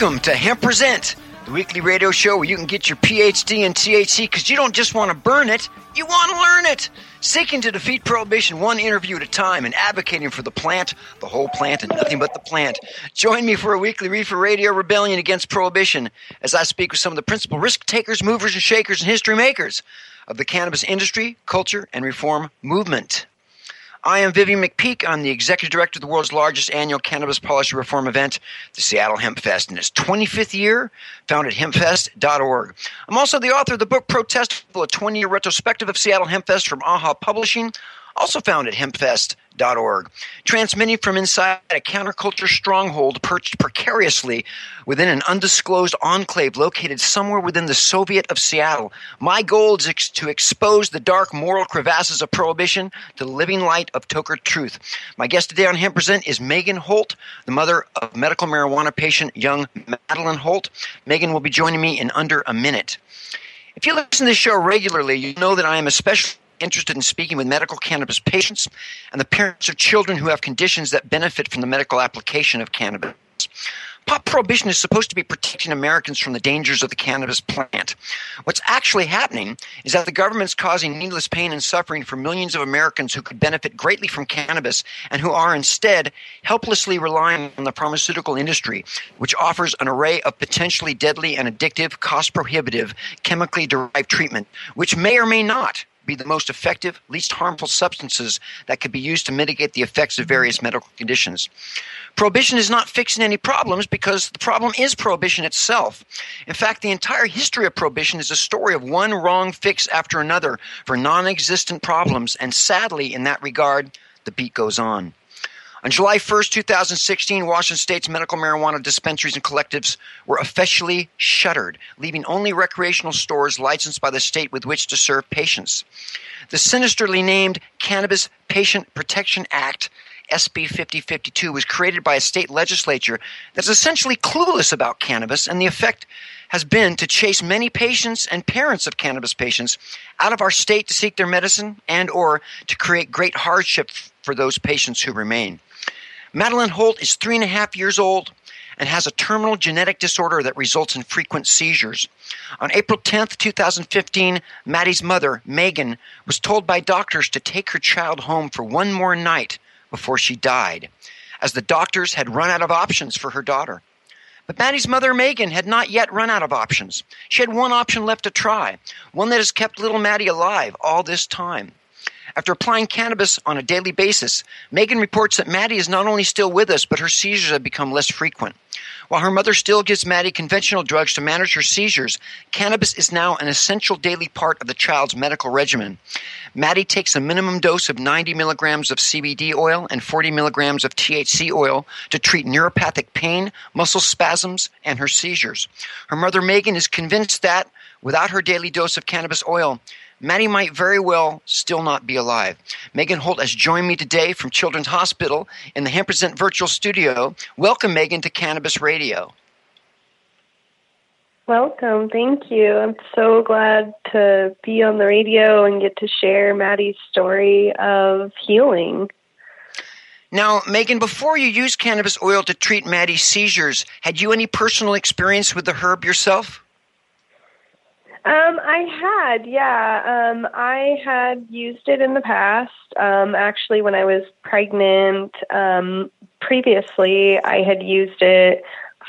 Welcome to Hemp Present, the weekly radio show where you can get your PhD in THC because you don't just want to burn it, you want to learn it. Seeking to defeat prohibition one interview at a time and advocating for the plant, the whole plant, and nothing but the plant. Join me for a weekly reefer radio rebellion against prohibition as I speak with some of the principal risk takers, movers, and shakers, and history makers of the cannabis industry, culture, and reform movement. I am Vivian McPeak. I'm the executive director of the world's largest annual cannabis policy reform event, the Seattle Hemp Fest, in its 25th year, founded at hempfest.org. I'm also the author of the book Protest, a 20 year retrospective of Seattle Hemp Fest from AHA Publishing, also found at hempfest.org. Transmitting from inside a counterculture stronghold perched precariously within an undisclosed enclave located somewhere within the Soviet of Seattle. My goal is ex- to expose the dark moral crevasses of prohibition to the living light of Toker truth. My guest today on Hemp Present is Megan Holt, the mother of medical marijuana patient young Madeline Holt. Megan will be joining me in under a minute. If you listen to this show regularly, you know that I am especially interested in speaking with medical cannabis patients and the parents of children who have conditions that benefit from the medical application of cannabis. Pop prohibition is supposed to be protecting Americans from the dangers of the cannabis plant. What's actually happening is that the government's causing needless pain and suffering for millions of Americans who could benefit greatly from cannabis and who are instead helplessly relying on the pharmaceutical industry, which offers an array of potentially deadly and addictive, cost prohibitive, chemically derived treatment, which may or may not be the most effective, least harmful substances that could be used to mitigate the effects of various medical conditions. Prohibition is not fixing any problems because the problem is prohibition itself. In fact, the entire history of prohibition is a story of one wrong fix after another for non existent problems, and sadly, in that regard, the beat goes on. On July 1st, 2016, Washington State's medical marijuana dispensaries and collectives were officially shuttered, leaving only recreational stores licensed by the state with which to serve patients. The sinisterly named Cannabis Patient Protection Act SB 5052 was created by a state legislature that's essentially clueless about cannabis, and the effect has been to chase many patients and parents of cannabis patients out of our state to seek their medicine and or to create great hardship for those patients who remain. Madeline Holt is three and a half years old and has a terminal genetic disorder that results in frequent seizures. On April 10th, 2015, Maddie's mother, Megan, was told by doctors to take her child home for one more night before she died, as the doctors had run out of options for her daughter. But Maddie's mother, Megan, had not yet run out of options. She had one option left to try, one that has kept little Maddie alive all this time. After applying cannabis on a daily basis, Megan reports that Maddie is not only still with us, but her seizures have become less frequent. While her mother still gives Maddie conventional drugs to manage her seizures, cannabis is now an essential daily part of the child's medical regimen. Maddie takes a minimum dose of 90 milligrams of CBD oil and 40 milligrams of THC oil to treat neuropathic pain, muscle spasms, and her seizures. Her mother, Megan, is convinced that without her daily dose of cannabis oil, Maddie might very well still not be alive. Megan Holt has joined me today from Children's Hospital in the Hempresent Virtual Studio. Welcome, Megan, to Cannabis Radio. Welcome. Thank you. I'm so glad to be on the radio and get to share Maddie's story of healing. Now, Megan, before you used cannabis oil to treat Maddie's seizures, had you any personal experience with the herb yourself? Um, I had, yeah. Um, I had used it in the past. Um, actually, when I was pregnant, um, previously, I had used it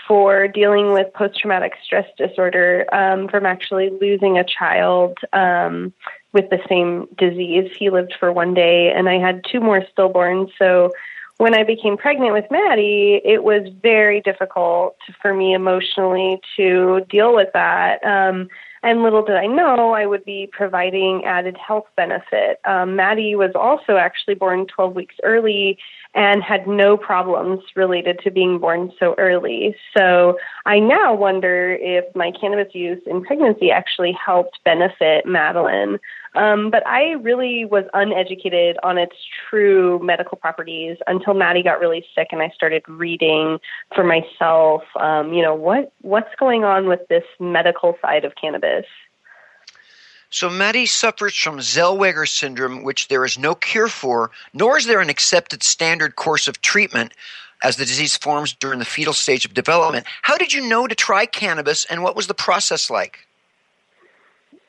for dealing with post traumatic stress disorder um, from actually losing a child um, with the same disease. He lived for one day, and I had two more stillborns. So when I became pregnant with Maddie, it was very difficult for me emotionally to deal with that. Um, and little did I know I would be providing added health benefit. Um, Maddie was also actually born 12 weeks early and had no problems related to being born so early. So I now wonder if my cannabis use in pregnancy actually helped benefit Madeline. Um, but I really was uneducated on its true medical properties until Maddie got really sick and I started reading for myself. Um, you know what what's going on with this medical side of cannabis. So Maddie suffers from Zellweger syndrome, which there is no cure for, nor is there an accepted standard course of treatment as the disease forms during the fetal stage of development. How did you know to try cannabis, and what was the process like?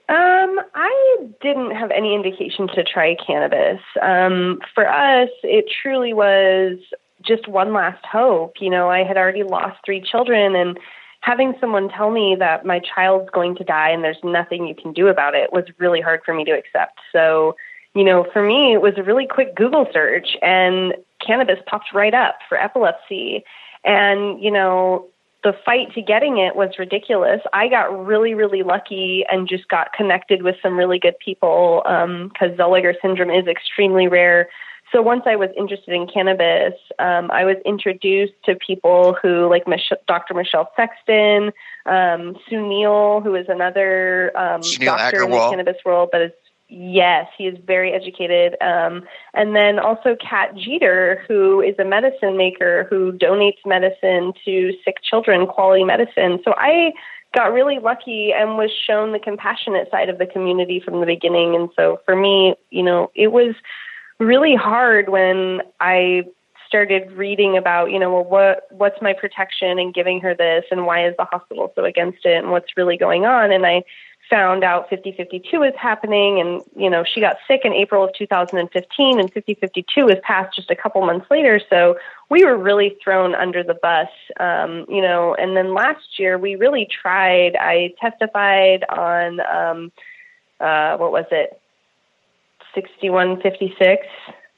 Um, I didn't have any indication to try cannabis. Um, for us, it truly was just one last hope. You know, I had already lost three children, and having someone tell me that my child's going to die and there's nothing you can do about it was really hard for me to accept. So, you know, for me, it was a really quick Google search and cannabis popped right up for epilepsy. And, you know, the fight to getting it was ridiculous. I got really, really lucky and just got connected with some really good people because um, syndrome is extremely rare so once I was interested in cannabis, um, I was introduced to people who, like Mich- Dr. Michelle Sexton, um, Sue Neal, who is another um, doctor Agarwal. in the cannabis world, but is yes, he is very educated. Um, and then also Kat Jeter, who is a medicine maker who donates medicine to sick children, quality medicine. So I got really lucky and was shown the compassionate side of the community from the beginning. And so for me, you know, it was really hard when I started reading about, you know, well, what what's my protection and giving her this, and why is the hospital so against it, and what's really going on, and I found out 5052 is happening and you know she got sick in april of 2015 and 5052 was passed just a couple months later. So we were really thrown under the bus um, you know and then last year we really tried. I testified on um, uh, what was it 6156,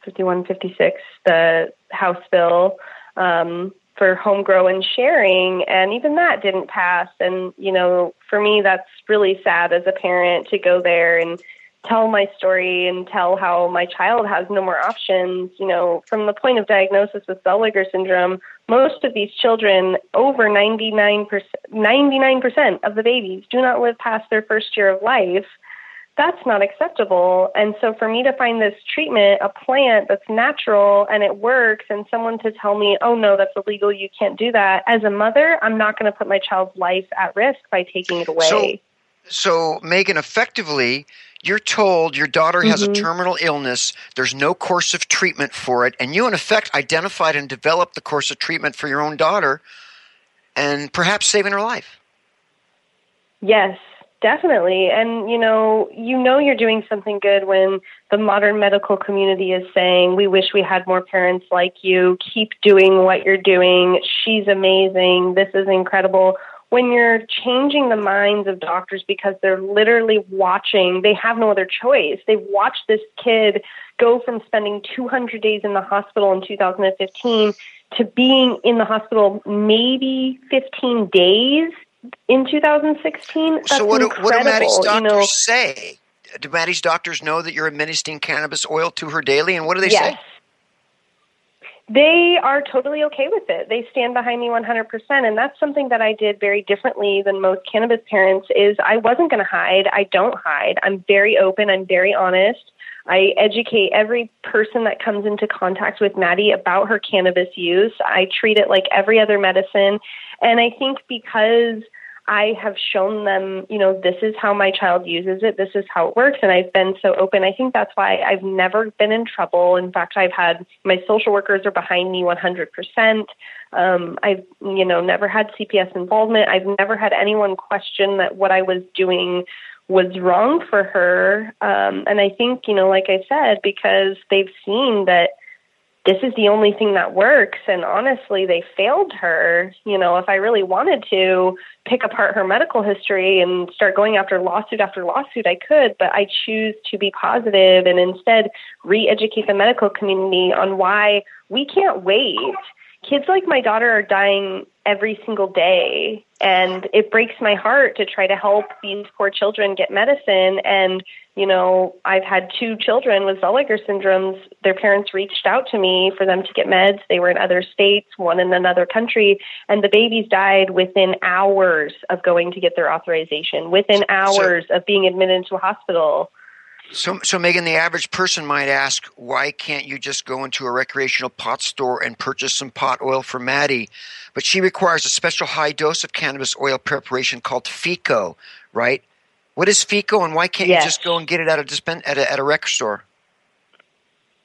5156, the House bill um, for home grow and sharing, and even that didn't pass. And you know, for me, that's really sad as a parent to go there and tell my story and tell how my child has no more options. You know, from the point of diagnosis with Zellweger syndrome, most of these children, over 99%, 99% of the babies, do not live past their first year of life that's not acceptable. And so for me to find this treatment, a plant that's natural and it works, and someone to tell me, oh no, that's illegal, you can't do that, as a mother, I'm not going to put my child's life at risk by taking it away. So, so Megan, effectively, you're told your daughter has mm-hmm. a terminal illness, there's no course of treatment for it, and you, in effect, identified and developed the course of treatment for your own daughter and perhaps saving her life. Yes, definitely. And you know, you know you're doing something good when the modern medical community is saying, "We wish we had more parents like you. Keep doing what you're doing. She's amazing. This is incredible." When you're changing the minds of doctors because they're literally watching, they have no other choice. They've watched this kid go from spending 200 days in the hospital in 2015 to being in the hospital maybe 15 days in 2016. That's so what do, what do Maddie's doctors you know, say? Do Maddie's doctors know that you're administering cannabis oil to her daily, and what do they yes. say? They are totally okay with it. They stand behind me 100%, and that's something that I did very differently than most cannabis parents. Is I wasn't going to hide. I don't hide. I'm very open. I'm very honest. I educate every person that comes into contact with Maddie about her cannabis use. I treat it like every other medicine. And I think because I have shown them, you know, this is how my child uses it, this is how it works, and I've been so open. I think that's why I've never been in trouble. In fact, I've had my social workers are behind me 100%. Um, I've, you know, never had CPS involvement. I've never had anyone question that what I was doing was wrong for her. Um, and I think, you know, like I said, because they've seen that this is the only thing that works. And honestly, they failed her. You know, if I really wanted to pick apart her medical history and start going after lawsuit after lawsuit, I could, but I choose to be positive and instead re educate the medical community on why we can't wait. Kids like my daughter are dying every single day. And it breaks my heart to try to help these poor children get medicine. And you know i've had two children with zellweger syndromes. Their parents reached out to me for them to get meds. They were in other states one in another country. And the babies died within hours of going to get their authorization within hours so, of being admitted into a hospital so, so Megan, the average person might ask, why can't you just go into a recreational pot store and purchase some pot oil for Maddie? But she requires a special high dose of cannabis oil preparation called FECO, right? What is FECO, and why can't yes. you just go and get it at a dispen- at a, at a rec store?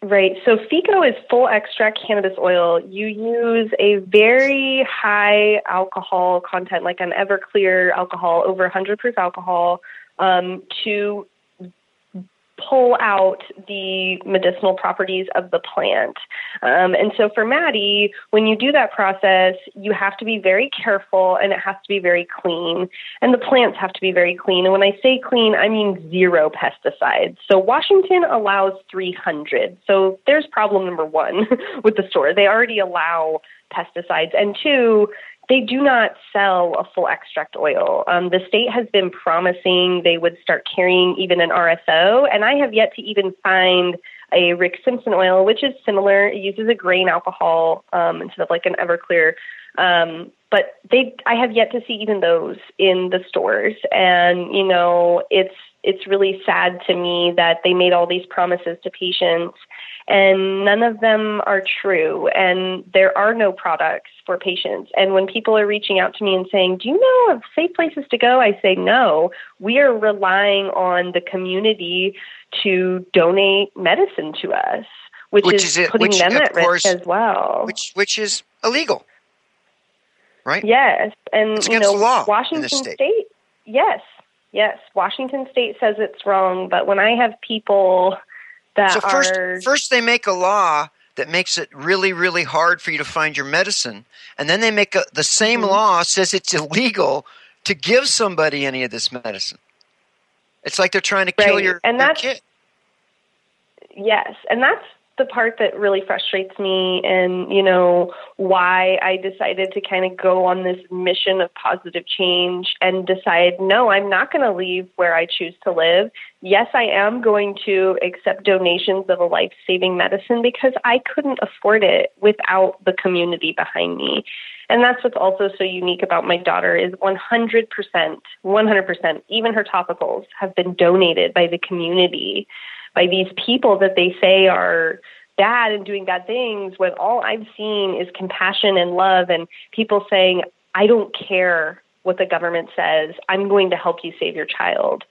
Right. So FECO is full extract cannabis oil. You use a very high alcohol content, like an Everclear alcohol, over 100 proof alcohol, um, to pull out the medicinal properties of the plant. Um, and so for Maddie, when you do that process, you have to be very careful and it has to be very clean. And the plants have to be very clean. And when I say clean, I mean zero pesticides. So Washington allows 300. So there's problem number one with the store. They already allow pesticides. And two, they do not sell a full extract oil. Um, the state has been promising they would start carrying even an RSO, and I have yet to even find a Rick Simpson oil, which is similar. It uses a grain alcohol um, instead of like an Everclear. Um, but they, I have yet to see even those in the stores, and you know, it's it's really sad to me that they made all these promises to patients and none of them are true and there are no products for patients. And when people are reaching out to me and saying do you know of safe places to go? I say no. We are relying on the community to donate medicine to us which, which is, is putting which, them at course, risk as well. which which is illegal. Right? Yes. And it's you know law washington state. state yes yes washington state says it's wrong but when i have people that so first, are first they make a law that makes it really, really hard for you to find your medicine, and then they make a, the same mm-hmm. law says it's illegal to give somebody any of this medicine. It's like they're trying to kill right. your, and your that's, kid. Yes, and that's the part that really frustrates me and you know why I decided to kind of go on this mission of positive change and decide no I'm not going to leave where I choose to live. Yes I am going to accept donations of a life-saving medicine because I couldn't afford it without the community behind me. And that's what's also so unique about my daughter is 100% 100% even her topicals have been donated by the community by these people that they say are bad and doing bad things when all I've seen is compassion and love and people saying, I don't care what the government says, I'm going to help you save your child.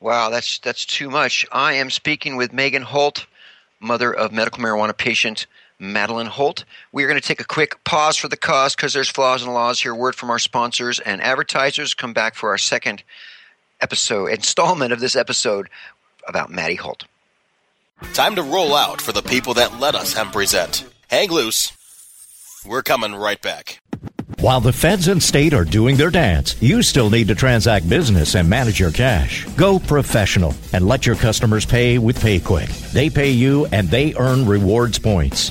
Wow, that's that's too much. I am speaking with Megan Holt, mother of medical marijuana patient Madeline Holt. We are going to take a quick pause for the cause because there's flaws in the laws here. Word from our sponsors and advertisers. Come back for our second episode, installment of this episode about Maddie Holt. Time to roll out for the people that let us hemp present. Hang loose. We're coming right back. While the feds and state are doing their dance, you still need to transact business and manage your cash. Go professional and let your customers pay with PayQwick. They pay you and they earn rewards points.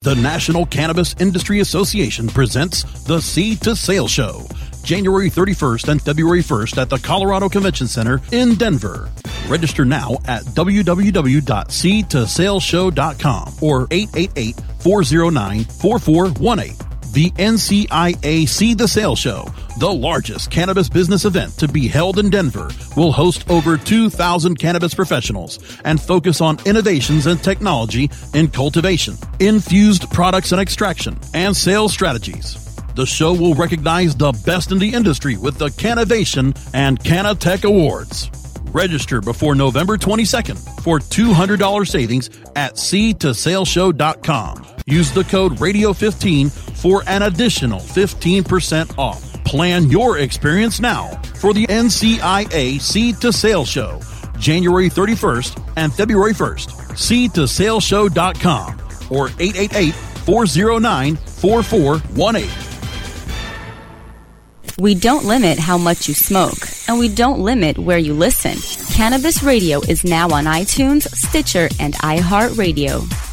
The National Cannabis Industry Association presents the Seed to Sale Show, January 31st and February 1st at the Colorado Convention Center in Denver. Register now at www.seedtosaleshow.com or 888 409 4418. The NCIA Seed to Sale Show, the largest cannabis business event to be held in Denver, will host over 2,000 cannabis professionals and focus on innovations and technology in cultivation, infused products and extraction, and sales strategies. The show will recognize the best in the industry with the Cannovation and Cannatech Awards. Register before November 22nd for $200 savings at seedtosaleshow.com. Use the code radio15 for an additional 15% off. Plan your experience now for the NCIA Seed to Sale Show, January 31st and February 1st. Seedtosaleshow.com or 888 409 4418. We don't limit how much you smoke, and we don't limit where you listen. Cannabis Radio is now on iTunes, Stitcher, and iHeartRadio.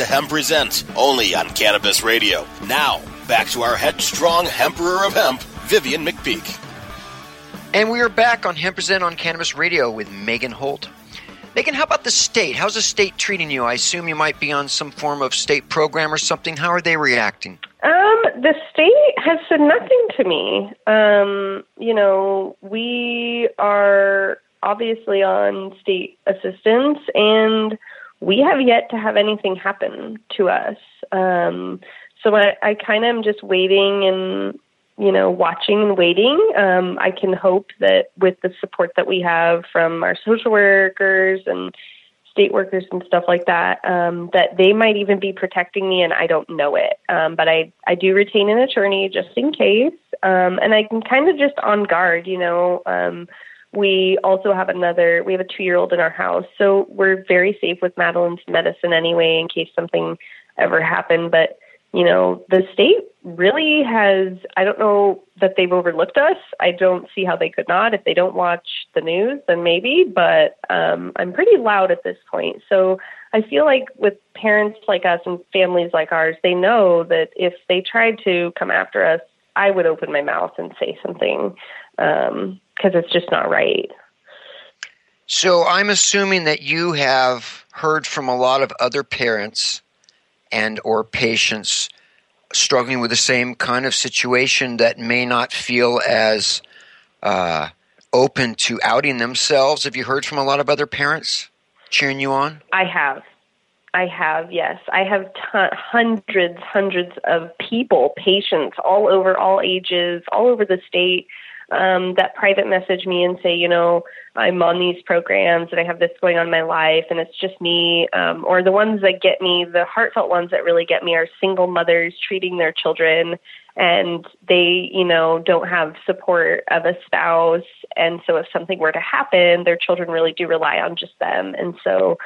To Hemp Present, only on Cannabis Radio. Now, back to our headstrong Emperor of Hemp, Vivian McPeak. And we are back on Hemp Present on Cannabis Radio with Megan Holt. Megan, how about the state? How's the state treating you? I assume you might be on some form of state program or something. How are they reacting? Um, the state has said nothing to me. Um, you know, we are obviously on state assistance and we have yet to have anything happen to us. Um, so I, I kind of am just waiting and you know watching and waiting. Um, I can hope that with the support that we have from our social workers and state workers and stuff like that, um, that they might even be protecting me, and I don't know it. Um, but I I do retain an attorney just in case, um, and I can kind of just on guard, you know. Um, we also have another, we have a two year old in our house. So we're very safe with Madeline's medicine anyway, in case something ever happened. But, you know, the state really has, I don't know that they've overlooked us. I don't see how they could not. If they don't watch the news, then maybe. But um, I'm pretty loud at this point. So I feel like with parents like us and families like ours, they know that if they tried to come after us, I would open my mouth and say something. Um, because it's just not right. So I'm assuming that you have heard from a lot of other parents and or patients struggling with the same kind of situation that may not feel as uh, open to outing themselves. Have you heard from a lot of other parents cheering you on? I have. I have, yes. I have t- hundreds, hundreds of people, patients all over, all ages, all over the state um, that private message me and say, you know, I'm on these programs and I have this going on in my life and it's just me. Um, or the ones that get me, the heartfelt ones that really get me are single mothers treating their children and they, you know, don't have support of a spouse. And so if something were to happen, their children really do rely on just them. And so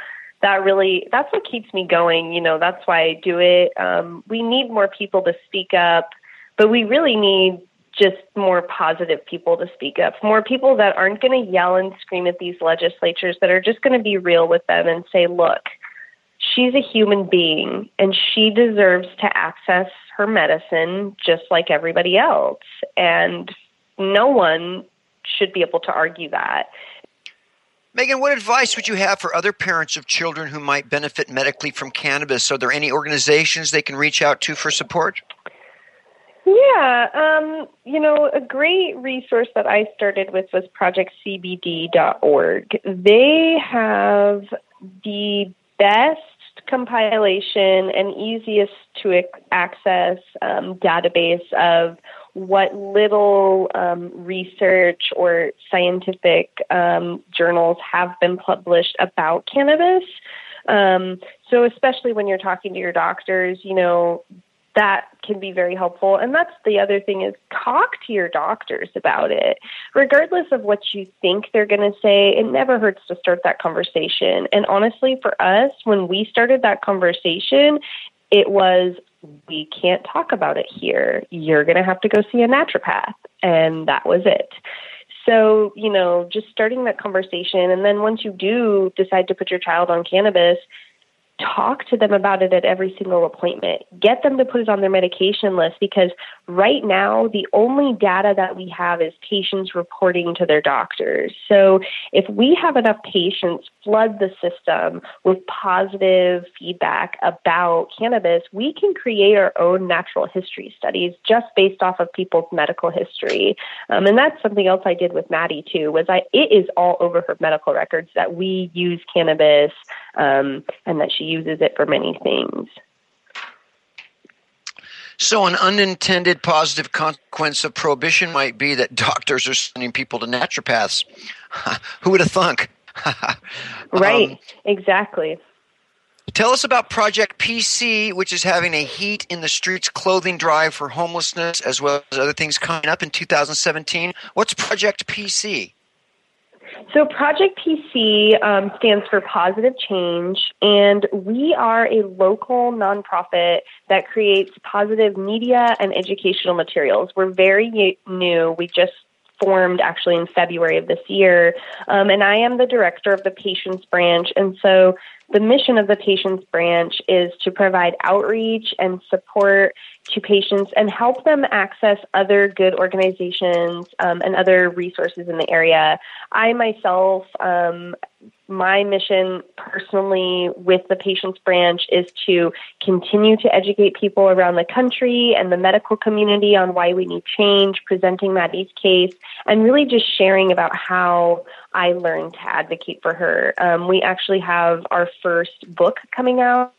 that really, that's what keeps me going. You know, that's why I do it. Um, we need more people to speak up, but we really need just more positive people to speak up, more people that aren't going to yell and scream at these legislatures, that are just going to be real with them and say, look, she's a human being and she deserves to access her medicine just like everybody else. And no one should be able to argue that. Megan, what advice would you have for other parents of children who might benefit medically from cannabis? Are there any organizations they can reach out to for support? Yeah, um, you know, a great resource that I started with was projectcbd.org. They have the best compilation and easiest to access um, database of what little um, research or scientific um, journals have been published about cannabis. Um, so, especially when you're talking to your doctors, you know, that can be very helpful. And that's the other thing is talk to your doctors about it. Regardless of what you think they're going to say, it never hurts to start that conversation. And honestly, for us, when we started that conversation, it was we can't talk about it here. You're going to have to go see a naturopath. And that was it. So, you know, just starting that conversation. And then once you do decide to put your child on cannabis, talk to them about it at every single appointment. Get them to put it on their medication list because right now the only data that we have is patients reporting to their doctors. So if we have enough patients flood the system with positive feedback about cannabis, we can create our own natural history studies just based off of people's medical history. Um, and that's something else I did with Maddie too. Was I? It is all over her medical records that we use cannabis um, and that she uses it for many things. So, an unintended positive consequence of prohibition might be that doctors are sending people to naturopaths. Who would have thunk? right, um, exactly. Tell us about Project PC, which is having a Heat in the Streets clothing drive for homelessness, as well as other things coming up in 2017. What's Project PC? So, Project PC um, stands for Positive Change, and we are a local nonprofit that creates positive media and educational materials. We're very new. We just formed actually in February of this year, um, and I am the director of the Patients Branch. And so, the mission of the Patients Branch is to provide outreach and support to patients and help them access other good organizations um, and other resources in the area. I myself um, my mission personally with the patients branch is to continue to educate people around the country and the medical community on why we need change, presenting Maddie's case, and really just sharing about how I learned to advocate for her. Um, we actually have our first book coming out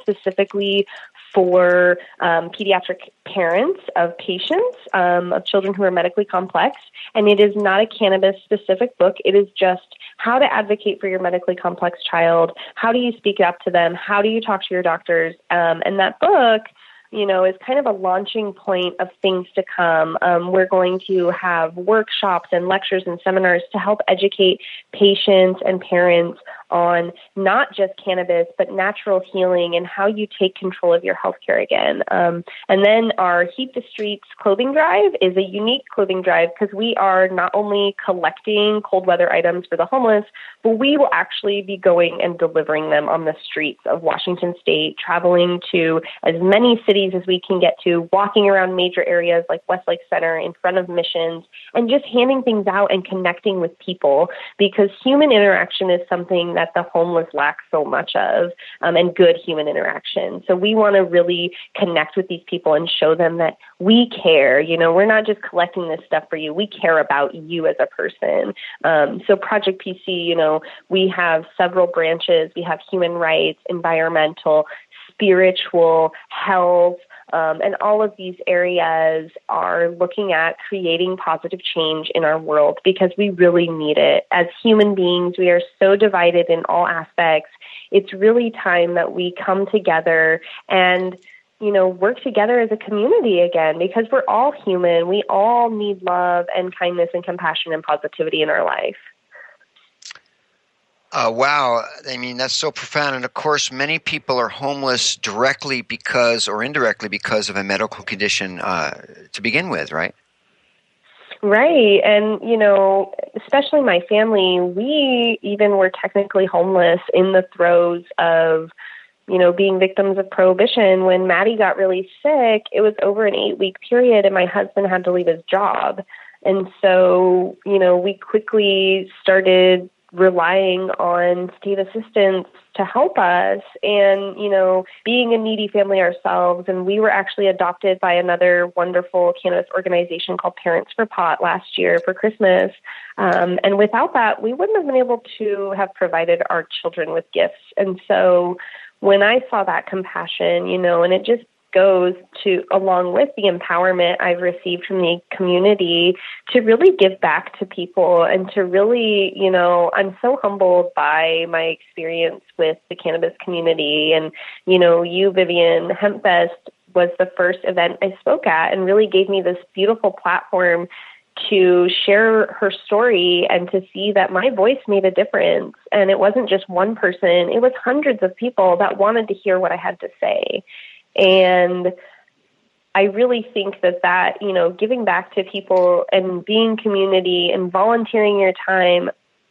specifically for um, pediatric parents of patients um, of children who are medically complex. And it is not a cannabis specific book. It is just how to advocate for your medically complex child. How do you speak up to them? How do you talk to your doctors? Um, and that book you know, is kind of a launching point of things to come. Um, we're going to have workshops and lectures and seminars to help educate patients and parents on not just cannabis, but natural healing and how you take control of your healthcare again. Um, and then our Heat the Streets clothing drive is a unique clothing drive because we are not only collecting cold weather items for the homeless, but we will actually be going and delivering them on the streets of Washington State, traveling to as many cities as we can get to, walking around major areas like Westlake Center in front of missions, and just handing things out and connecting with people because human interaction is something that the homeless lack so much of um, and good human interaction. So we want to really connect with these people and show them that we care. You know, we're not just collecting this stuff for you, we care about you as a person. Um, so Project PC, you know, we have several branches. We have human rights, environmental, spiritual, health. Um, and all of these areas are looking at creating positive change in our world because we really need it. As human beings, we are so divided in all aspects. It's really time that we come together and you know, work together as a community again because we're all human. We all need love and kindness and compassion and positivity in our life. Uh, wow. I mean, that's so profound. And of course, many people are homeless directly because or indirectly because of a medical condition uh, to begin with, right? Right. And, you know, especially my family, we even were technically homeless in the throes of, you know, being victims of prohibition. When Maddie got really sick, it was over an eight week period, and my husband had to leave his job. And so, you know, we quickly started relying on state assistance to help us and you know being a needy family ourselves. And we were actually adopted by another wonderful cannabis organization called parents for pot last year for christmas. Um, and without that we wouldn't have been able to have provided our children with gifts. And so when i saw that compassion you know and it just goes to along with the empowerment I've received from the community to really give back to people and to really, you know, I'm so humbled by my experience with the cannabis community and, you know, you, Vivian, HempFest was the first event I spoke at and really gave me this beautiful platform to share her story and to see that my voice made a difference. And it wasn't just one person, it was hundreds of people that wanted to hear what I had to say. And I really think that that, you know, giving back to people and being community and volunteering your time,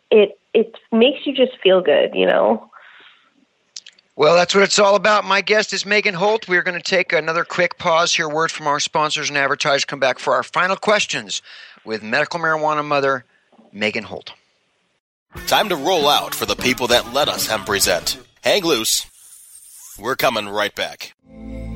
it it makes you just feel good, you know. Well, that's what it's all about. My guest is Megan Holt. We're going to take another quick pause here, word from our sponsors and advertisers. Come back for our final questions with medical marijuana mother Megan Holt. Time to roll out for the people that let us hemp present. Hang loose. We're coming right back.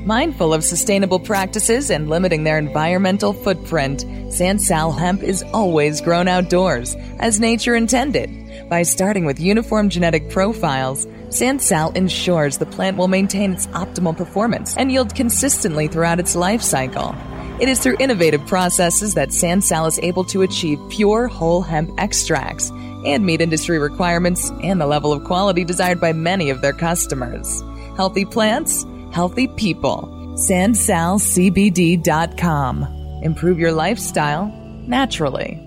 Mindful of sustainable practices and limiting their environmental footprint, Sansal hemp is always grown outdoors, as nature intended. By starting with uniform genetic profiles, Sansal ensures the plant will maintain its optimal performance and yield consistently throughout its life cycle. It is through innovative processes that Sansal is able to achieve pure whole hemp extracts and meet industry requirements and the level of quality desired by many of their customers. Healthy plants, healthy people. SansalCBD.com. Improve your lifestyle naturally.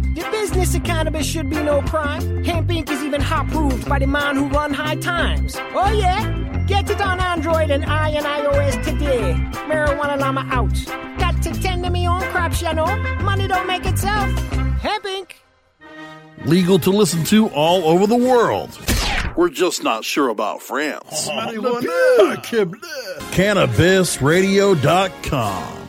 The business of cannabis should be no crime. Hempire is even hot proved by the man who run high times. Oh yeah? Get it on Android and I and iOS today. Marijuana Llama out. Got to tend to me own crops, you know. Money don't make itself. Hempire Legal to listen to all over the world. We're just not sure about France. CannabisRadio.com.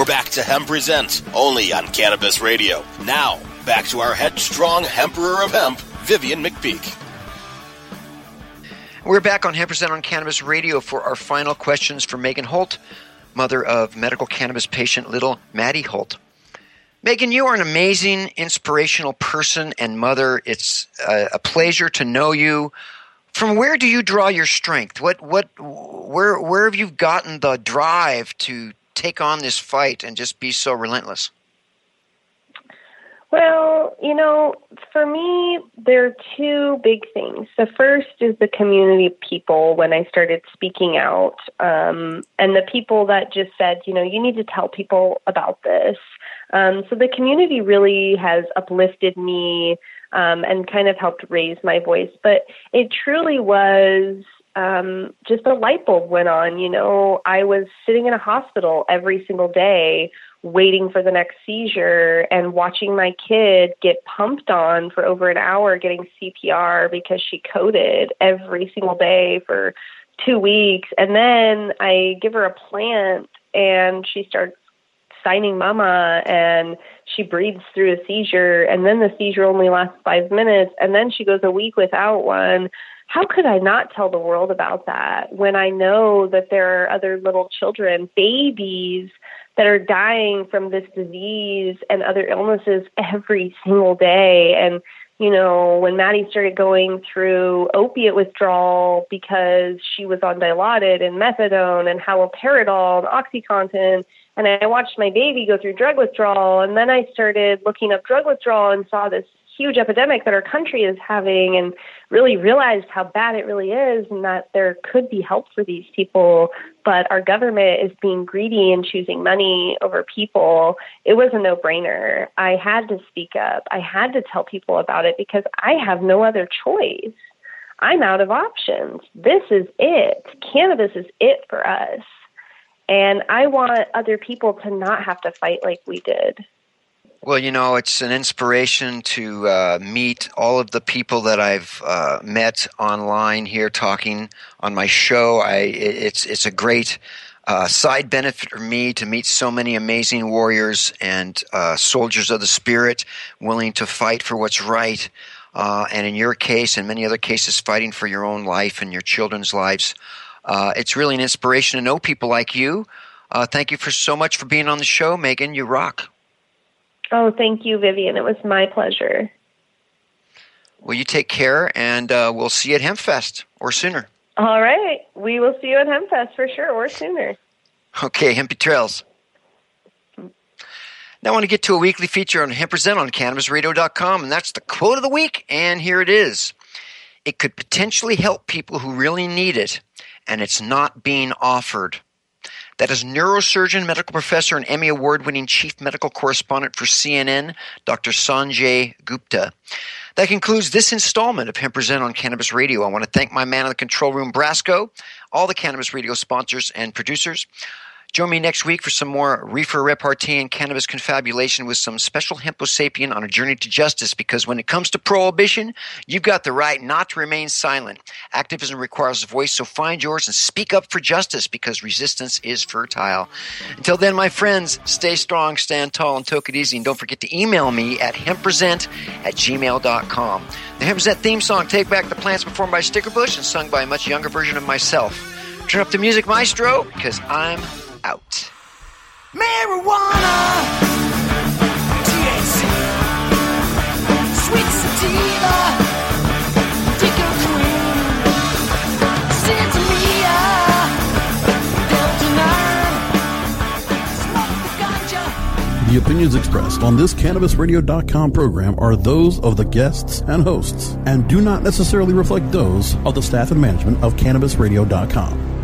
We're back to Hemp Present, only on Cannabis Radio. Now, back to our headstrong Emperor of Hemp, Vivian McPeak. We're back on Hemp Present on Cannabis Radio for our final questions for Megan Holt, mother of medical cannabis patient little Maddie Holt. Megan, you are an amazing, inspirational person and mother. It's a, a pleasure to know you. From where do you draw your strength? What, what, where, where have you gotten the drive to take on this fight and just be so relentless? Well, you know, for me, there are two big things. The first is the community of people when I started speaking out, um, and the people that just said, you know, you need to tell people about this. Um, so the community really has uplifted me um, and kind of helped raise my voice. But it truly was um, just a light bulb went on. You know, I was sitting in a hospital every single day waiting for the next seizure and watching my kid get pumped on for over an hour getting CPR because she coded every single day for two weeks. And then I give her a plant and she starts signing mama and she breathes through a seizure and then the seizure only lasts five minutes and then she goes a week without one how could I not tell the world about that when I know that there are other little children, babies, that are dying from this disease and other illnesses every single day? And, you know, when Maddie started going through opiate withdrawal because she was on Dilaudid and methadone and haloperidol and Oxycontin, and I watched my baby go through drug withdrawal, and then I started looking up drug withdrawal and saw this huge epidemic that our country is having and really realized how bad it really is and that there could be help for these people, but our government is being greedy and choosing money over people, it was a no brainer. I had to speak up. I had to tell people about it because I have no other choice. I'm out of options. This is it. Cannabis is it for us. And I want other people to not have to fight like we did. Well, you know, it's an inspiration to uh, meet all of the people that I've uh, met online here talking on my show. I, it's, it's a great uh, side benefit for me to meet so many amazing warriors and uh, soldiers of the spirit willing to fight for what's right. Uh, and in your case and many other cases, fighting for your own life and your children's lives. Uh, it's really an inspiration to know people like you. Uh, thank you for so much for being on the show, Megan. You rock. Oh, thank you, Vivian. It was my pleasure. Well, you take care, and uh, we'll see you at HempFest or sooner. All right. We will see you at HempFest for sure or sooner. Okay, Hempy Trails. Now I want to get to a weekly feature on Hemp Present on CannabisRadio.com, and that's the quote of the week, and here it is. It could potentially help people who really need it and it's not being offered. That is neurosurgeon, medical professor, and Emmy Award winning chief medical correspondent for CNN, Dr. Sanjay Gupta. That concludes this installment of Hemp Present on Cannabis Radio. I want to thank my man in the control room, Brasco, all the Cannabis Radio sponsors and producers. Join me next week for some more reefer repartee and cannabis confabulation with some special hemposapien on a journey to justice because when it comes to prohibition, you've got the right not to remain silent. Activism requires a voice, so find yours and speak up for justice because resistance is fertile. Until then, my friends, stay strong, stand tall, and take it easy. And don't forget to email me at hempresent at gmail.com. The Hempresent theme song, Take Back the Plants, performed by Stickerbush and sung by a much younger version of myself. Turn up the music, maestro, because I'm out. Marijuana, THC, sweet sativa, Dicker Queen, Sintomia, Delta 9, smoke the. The opinions expressed on this CannabisRadio.com program are those of the guests and hosts and do not necessarily reflect those of the staff and management of CannabisRadio.com.